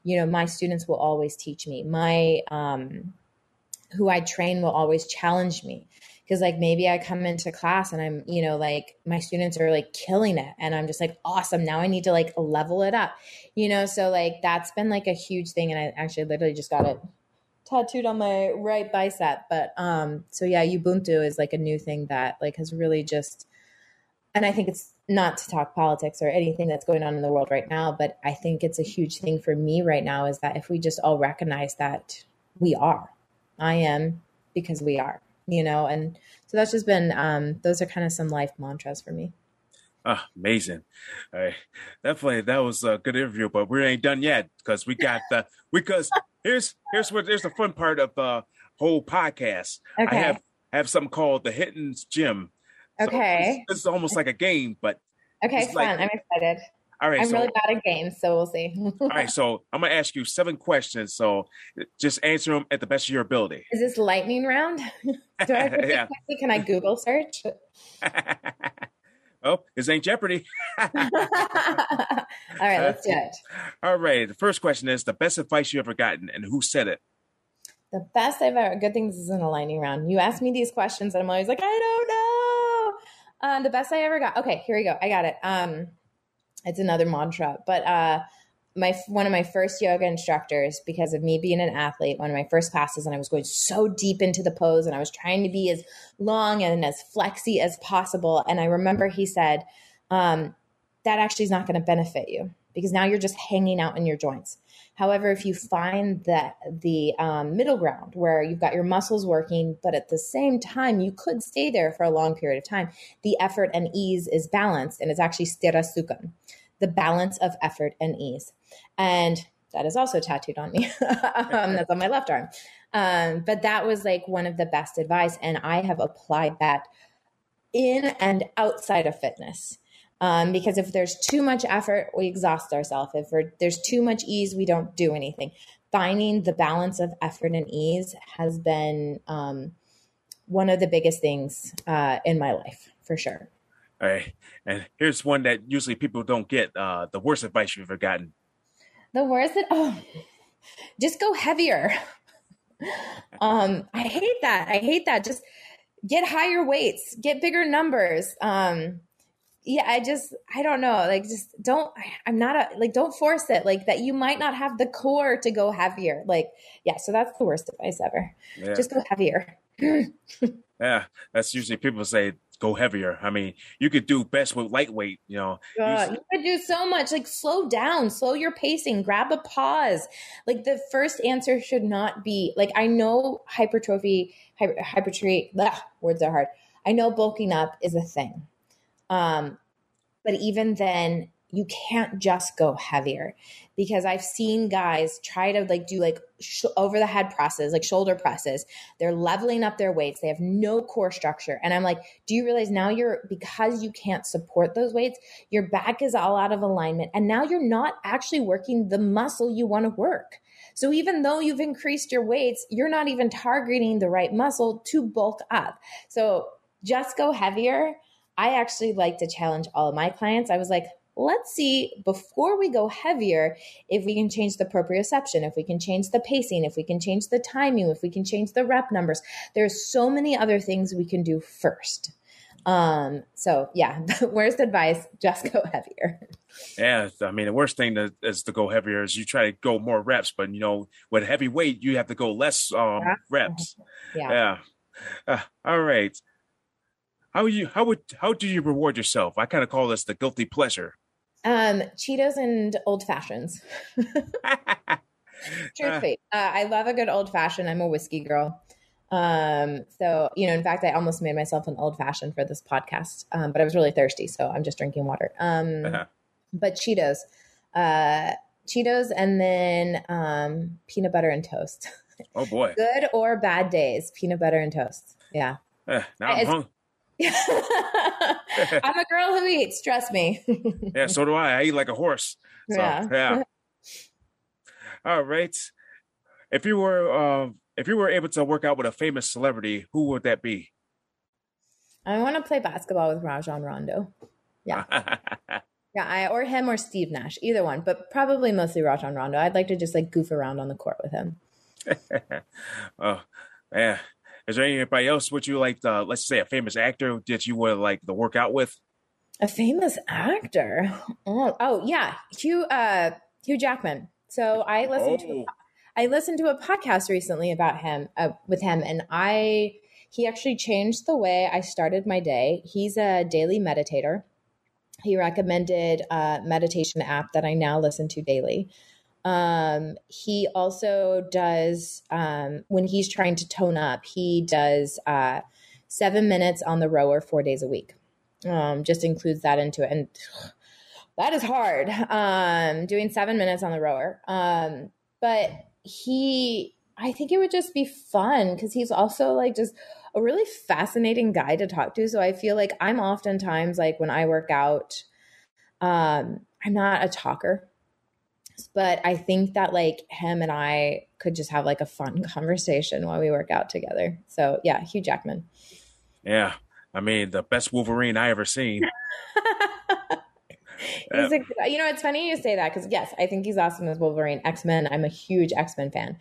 You know, my students will always teach me. My, um, who I train will always challenge me because like maybe I come into class and I'm, you know, like my students are like killing it and I'm just like awesome. Now I need to like level it up. You know, so like that's been like a huge thing and I actually literally just got it tattooed on my right bicep. But um so yeah, Ubuntu is like a new thing that like has really just and I think it's not to talk politics or anything that's going on in the world right now, but I think it's a huge thing for me right now is that if we just all recognize that we are. I am because we are you know, and so that's just been um, those are kind of some life mantras for me. Oh, amazing. Right. Definitely that was a good interview, but we ain't done yet because we got the because here's here's what here's the fun part of the whole podcast. Okay. I have have something called the Hitten's Gym. Okay. So this is almost like a game, but okay, fun. like- I'm excited. All right. I'm so, really bad at games, so we'll see. all right. So I'm gonna ask you seven questions. So just answer them at the best of your ability. Is this lightning round? Do I Yeah. Can I Google search? oh, this ain't Jeopardy. All right, let's do it. All right. The first question is the best advice you ever gotten, and who said it? The best I've ever. Good thing this isn't a lightning round. You ask me these questions, and I'm always like, I don't know. Um, the best I ever got. Okay, here we go. I got it. Um, it's another mantra, but uh, my one of my first yoga instructors, because of me being an athlete, one of my first classes, and I was going so deep into the pose, and I was trying to be as long and as flexy as possible. And I remember he said, um, "That actually is not going to benefit you." Because now you're just hanging out in your joints. However, if you find that the um, middle ground where you've got your muscles working, but at the same time you could stay there for a long period of time, the effort and ease is balanced, and it's actually sthira sukha, the balance of effort and ease. And that is also tattooed on me. um, that's on my left arm. Um, but that was like one of the best advice, and I have applied that in and outside of fitness. Um, because if there's too much effort, we exhaust ourselves. If we're, there's too much ease, we don't do anything. Finding the balance of effort and ease has been um, one of the biggest things uh, in my life, for sure. All right. And here's one that usually people don't get. Uh, the worst advice you've ever gotten. The worst that oh, just go heavier. um, I hate that. I hate that. Just get higher weights, get bigger numbers. Um, yeah, I just I don't know. Like just don't I'm not a like don't force it. Like that you might not have the core to go heavier. Like, yeah, so that's the worst advice ever. Yeah. Just go heavier. yeah. That's usually people say go heavier. I mean, you could do best with lightweight, you know. God, you could do so much. Like slow down, slow your pacing, grab a pause. Like the first answer should not be like I know hypertrophy, hyper, hypertrophy. Ugh, words are hard. I know bulking up is a thing, um, but even then, you can't just go heavier because I've seen guys try to like do like sh- over the head presses, like shoulder presses. They're leveling up their weights. They have no core structure. And I'm like, do you realize now you're, because you can't support those weights, your back is all out of alignment. And now you're not actually working the muscle you want to work. So even though you've increased your weights, you're not even targeting the right muscle to bulk up. So just go heavier. I actually like to challenge all of my clients. I was like, let's see before we go heavier if we can change the proprioception if we can change the pacing if we can change the timing if we can change the rep numbers there's so many other things we can do first um so yeah the worst advice just go heavier Yeah, I mean the worst thing is to go heavier is you try to go more reps, but you know with heavy weight you have to go less um, Yeah. reps. yeah Yeah. Uh, all right. How you how would how do you reward yourself? I kind of call this the guilty pleasure. um cheetos and old fashions truthfully uh, i love a good old fashioned i'm a whiskey girl um so you know in fact i almost made myself an old fashioned for this podcast um but i was really thirsty so i'm just drinking water um Uh-huh. but cheetos uh cheetos and then um peanut butter and toast oh boy. good or bad days peanut butter and toast yeah Uh, now I'm hung. i'm a girl who eats trust me Yeah, so do I. I eat like a horse. So, Yeah. yeah. All right. If you were uh, if you were able to work out with a famous celebrity, who would that be? i want to play basketball with rajon rondo Yeah. Yeah, I or him or Steve Nash, either one, but probably mostly Rajon Rondo. I'd like to just like goof around on the court with him. oh, yeah. Is there anybody else would you like to, let's say a famous actor that you would like to work out with? A famous actor. Oh, oh yeah, Hugh uh, Hugh Jackman. So I listened to Oh, I listened to a podcast recently about him uh, with him, and I he actually changed the way I started my day. He's a daily meditator. He recommended a meditation app that I now listen to daily. Um, he also does um, when he's trying to tone up. He does uh, seven minutes on the rower four days a week. Um, just includes that into it, and that is hard. Um, doing seven minutes on the rower. Um, but he I think it would just be fun because he's also like just a really fascinating guy to talk to. So I feel like I'm oftentimes like when I work out, um, I'm not a talker, but I think that like him and I could just have like a fun conversation while we work out together. So yeah, Hugh Jackman. Yeah. I mean, the best Wolverine I ever seen. he's a, you know, it's funny you say that because yes, I think he's awesome as Wolverine. X Men. I'm a huge X Men fan,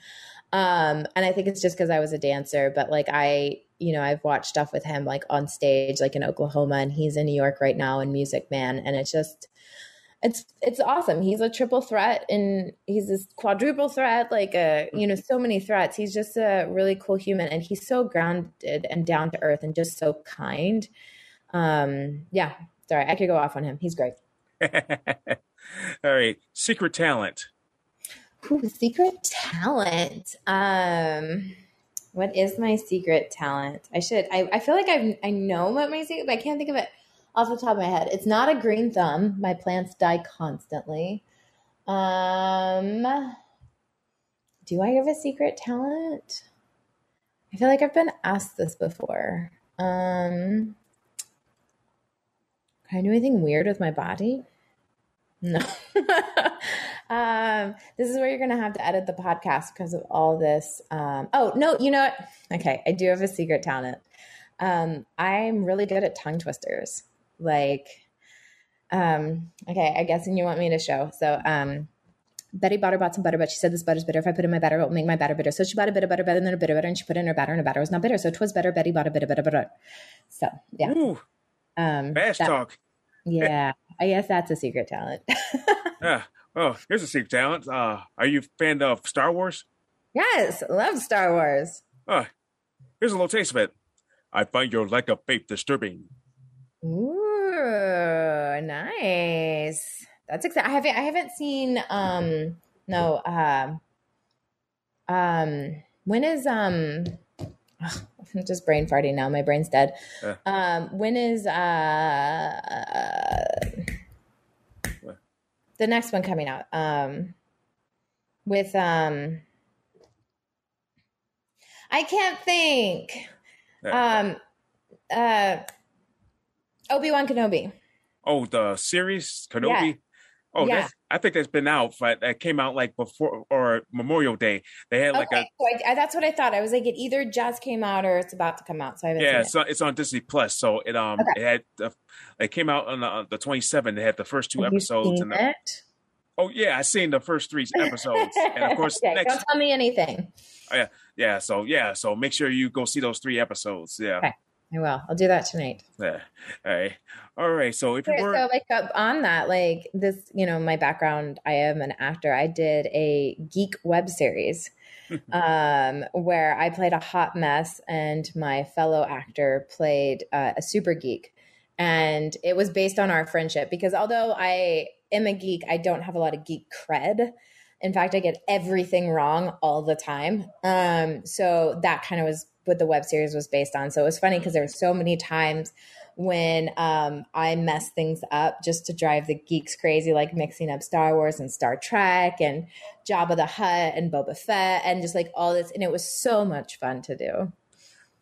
um, and I think it's just because I was a dancer. But like I, you know, I've watched stuff with him like on stage, like in Oklahoma, and he's in New York right now in Music Man, and it's just it's it's awesome. He's a triple threat and he's this quadruple threat, like a you know, so many threats. He's just a really cool human and he's so grounded and down to earth and just so kind. Um, yeah, sorry, I could go off on him. He's great. All right, secret talent. Ooh, secret talent. Um, what is my secret talent? I should. I, I feel like I've I know what my secret, but I can't think of it off the top of my head. It's not a green thumb. My plants die constantly. Um, do I have a secret talent? I feel like I've been asked this before. Um, can I do anything weird with my body? No. um, this is where you're going to have to edit the podcast because of all this. Um, oh, no, you know what? Okay, I do have a secret talent. Um, I'm really good at tongue twisters like um okay i guess and you want me to show so um Betty bought her bought some butter, but she said this butter's bitter. If I put in my batter, it will make my batter bitter. So she bought a bit of butter better than a bit of butter, and she put in her batter, and her batter was not bitter. So it was better. Betty bought a bit of butter, butter. So yeah. Ooh, um, fast that, talk. Yeah, I guess that's a secret talent. yeah. Oh, here's a secret talent. Uh, are you a fan of Star Wars? Yes, love Star Wars. Uh, here's a little taste of it. I find your lack of faith disturbing. Ooh, nice. That's exciting. I haven't I haven't seen um no uh, um when is um ugh, I'm just brain farting now. My brain's dead. Uh, um when is uh, uh the next one coming out? Um with um I can't think. Um uh Obi Wan Kenobi. Oh, the series Kenobi. Yeah. Oh, yeah. I think that's been out, but that came out like before or Memorial Day. They had like okay, a. So I, that's what I thought. I was like, it either just came out or it's about to come out. So I yeah, so it's on Disney Plus. So it um okay. it had the, it came out on the, the 27th. They had the first two Have episodes. and the. Oh yeah, I seen the first three episodes, and of course, okay, next, don't tell me anything. Oh, yeah, yeah. So yeah, so make sure you go see those three episodes. Yeah. I will. I'll do that tonight. Yeah. All right. All right. So if you were so like up on that, like this, you know, my background, I am an actor. I did a geek web series um, where I played a hot mess, and my fellow actor played uh, a super geek, and it was based on our friendship. Because although I am a geek, I don't have a lot of geek cred. In fact, I get everything wrong all the time. Um, so that kind of was what the web series was based on. So it was funny because there were so many times when um, I messed things up just to drive the geeks crazy, like mixing up Star Wars and Star Trek and Jabba the Hutt and Boba Fett and just like all this. And it was so much fun to do.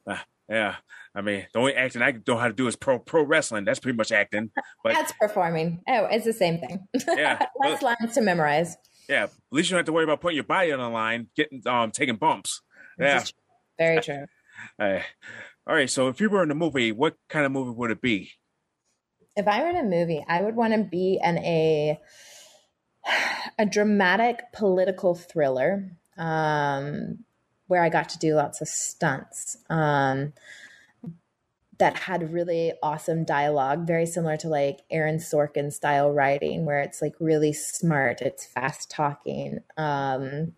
Uh, yeah. I mean, the only acting I know how to do is pro pro wrestling. That's pretty much acting. But that's performing. Oh, it's the same thing. Yeah, less lines to memorize. Yeah, at least you don't have to worry about putting your body on the line, getting um taking bumps. Yeah, very true. Uh, all right. So if you were in a movie, what kind of movie would it be? If I were in a movie, I would want to be in a a dramatic political thriller um, where I got to do lots of stunts. Um, that had really awesome dialogue, very similar to like Aaron Sorkin style writing, where it's like really smart, it's fast talking. Um,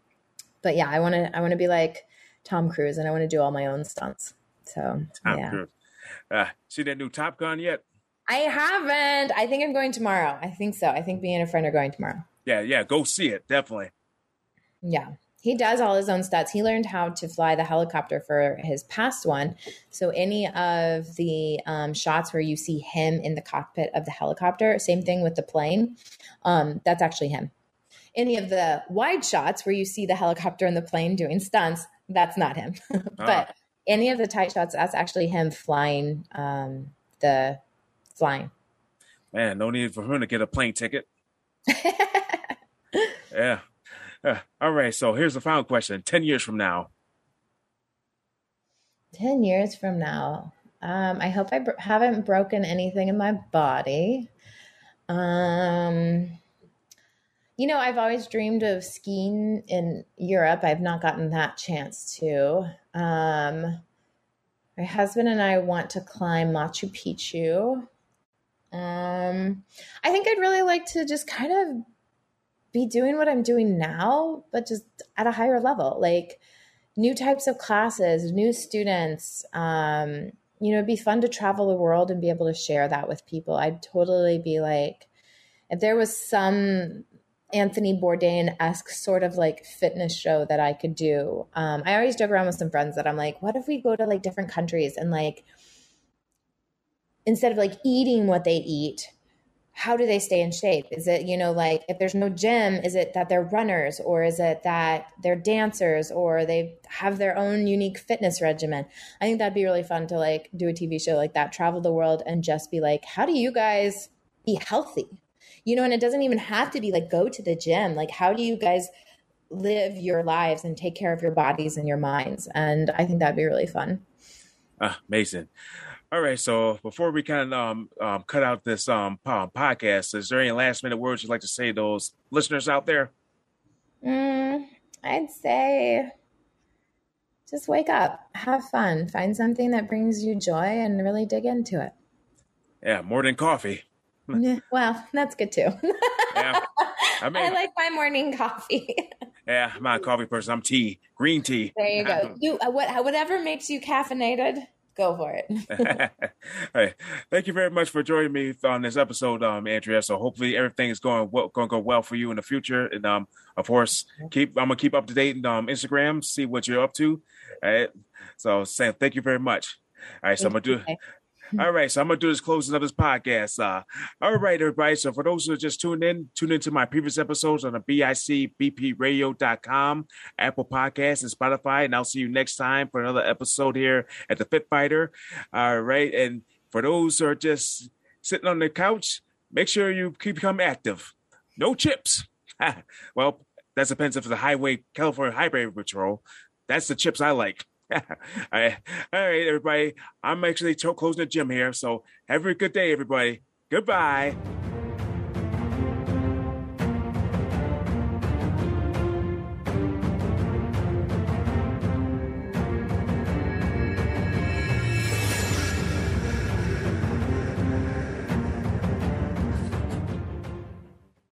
but yeah, I want to I want to be like Tom Cruise, and I want to do all my own stunts. So Tom yeah. Cruise. Uh, see that new Top Gun yet? I haven't. I think I'm going tomorrow. I think so. I think me and a friend are going tomorrow. Yeah, yeah, go see it definitely. Yeah, he does all his own stunts. He learned how to fly the helicopter for his past one. So any of the um, shots where you see him in the cockpit of the helicopter, same thing with the plane. Um, that's actually him any of the wide shots where you see the helicopter and the plane doing stunts, that's not him. but ah. any of the tight shots, that's actually him flying um, the flying. Man, no need for him to get a plane ticket. yeah. Uh, all right. So here's the final question 10 years from now. 10 years from now. Um, I hope I br- haven't broken anything in my body. Um, you know, I've always dreamed of skiing in Europe. I've not gotten that chance to. Um, my husband and I want to climb Machu Picchu. Um, I think I'd really like to just kind of be doing what I'm doing now, but just at a higher level, like new types of classes, new students. Um, you know, it'd be fun to travel the world and be able to share that with people. I'd totally be like, if there was some Anthony Bourdain esque sort of like fitness show that I could do. Um, I always joke around with some friends that I'm like, what if we go to like different countries and like instead of like eating what they eat, how do they stay in shape? Is it, you know, like if there's no gym, is it that they're runners or is it that they're dancers or they have their own unique fitness regimen? I think that'd be really fun to like do a TV show like that, travel the world and just be like, how do you guys be healthy? You know, and it doesn't even have to be like go to the gym. Like, how do you guys live your lives and take care of your bodies and your minds? And I think that'd be really fun. Ah, amazing. All right. So before we kind of um, um, cut out this um, podcast, is there any last minute words you'd like to say to those listeners out there? Mm, I'd say just wake up, have fun, find something that brings you joy, and really dig into it. Yeah, more than coffee. Yeah, well, that's good too. yeah. I, mean, I like my morning coffee. yeah, I'm not a coffee person. I'm tea, green tea. There you go. You uh, what, whatever makes you caffeinated, go for it. hey, thank you very much for joining me on this episode, um, Andrea. So hopefully everything is going well, going to go well for you in the future. And um, of course, keep I'm gonna keep up to date on um, Instagram, see what you're up to. All right. So, Sam, thank you very much. All right, so I'm gonna do. All right, so I'm gonna do this closing of this podcast. Uh, all right, everybody. So for those who are just tuned in, tune into my previous episodes on the BICBPRadio.com, Apple Podcasts, and Spotify. And I'll see you next time for another episode here at the Fit Fighter. All right, and for those who are just sitting on the couch, make sure you keep become active. No chips. well, that depends if it's the Highway California Highway Patrol. That's the chips I like. All, right. all right, everybody. I'm actually closing the gym here. So have a good day, everybody. Goodbye.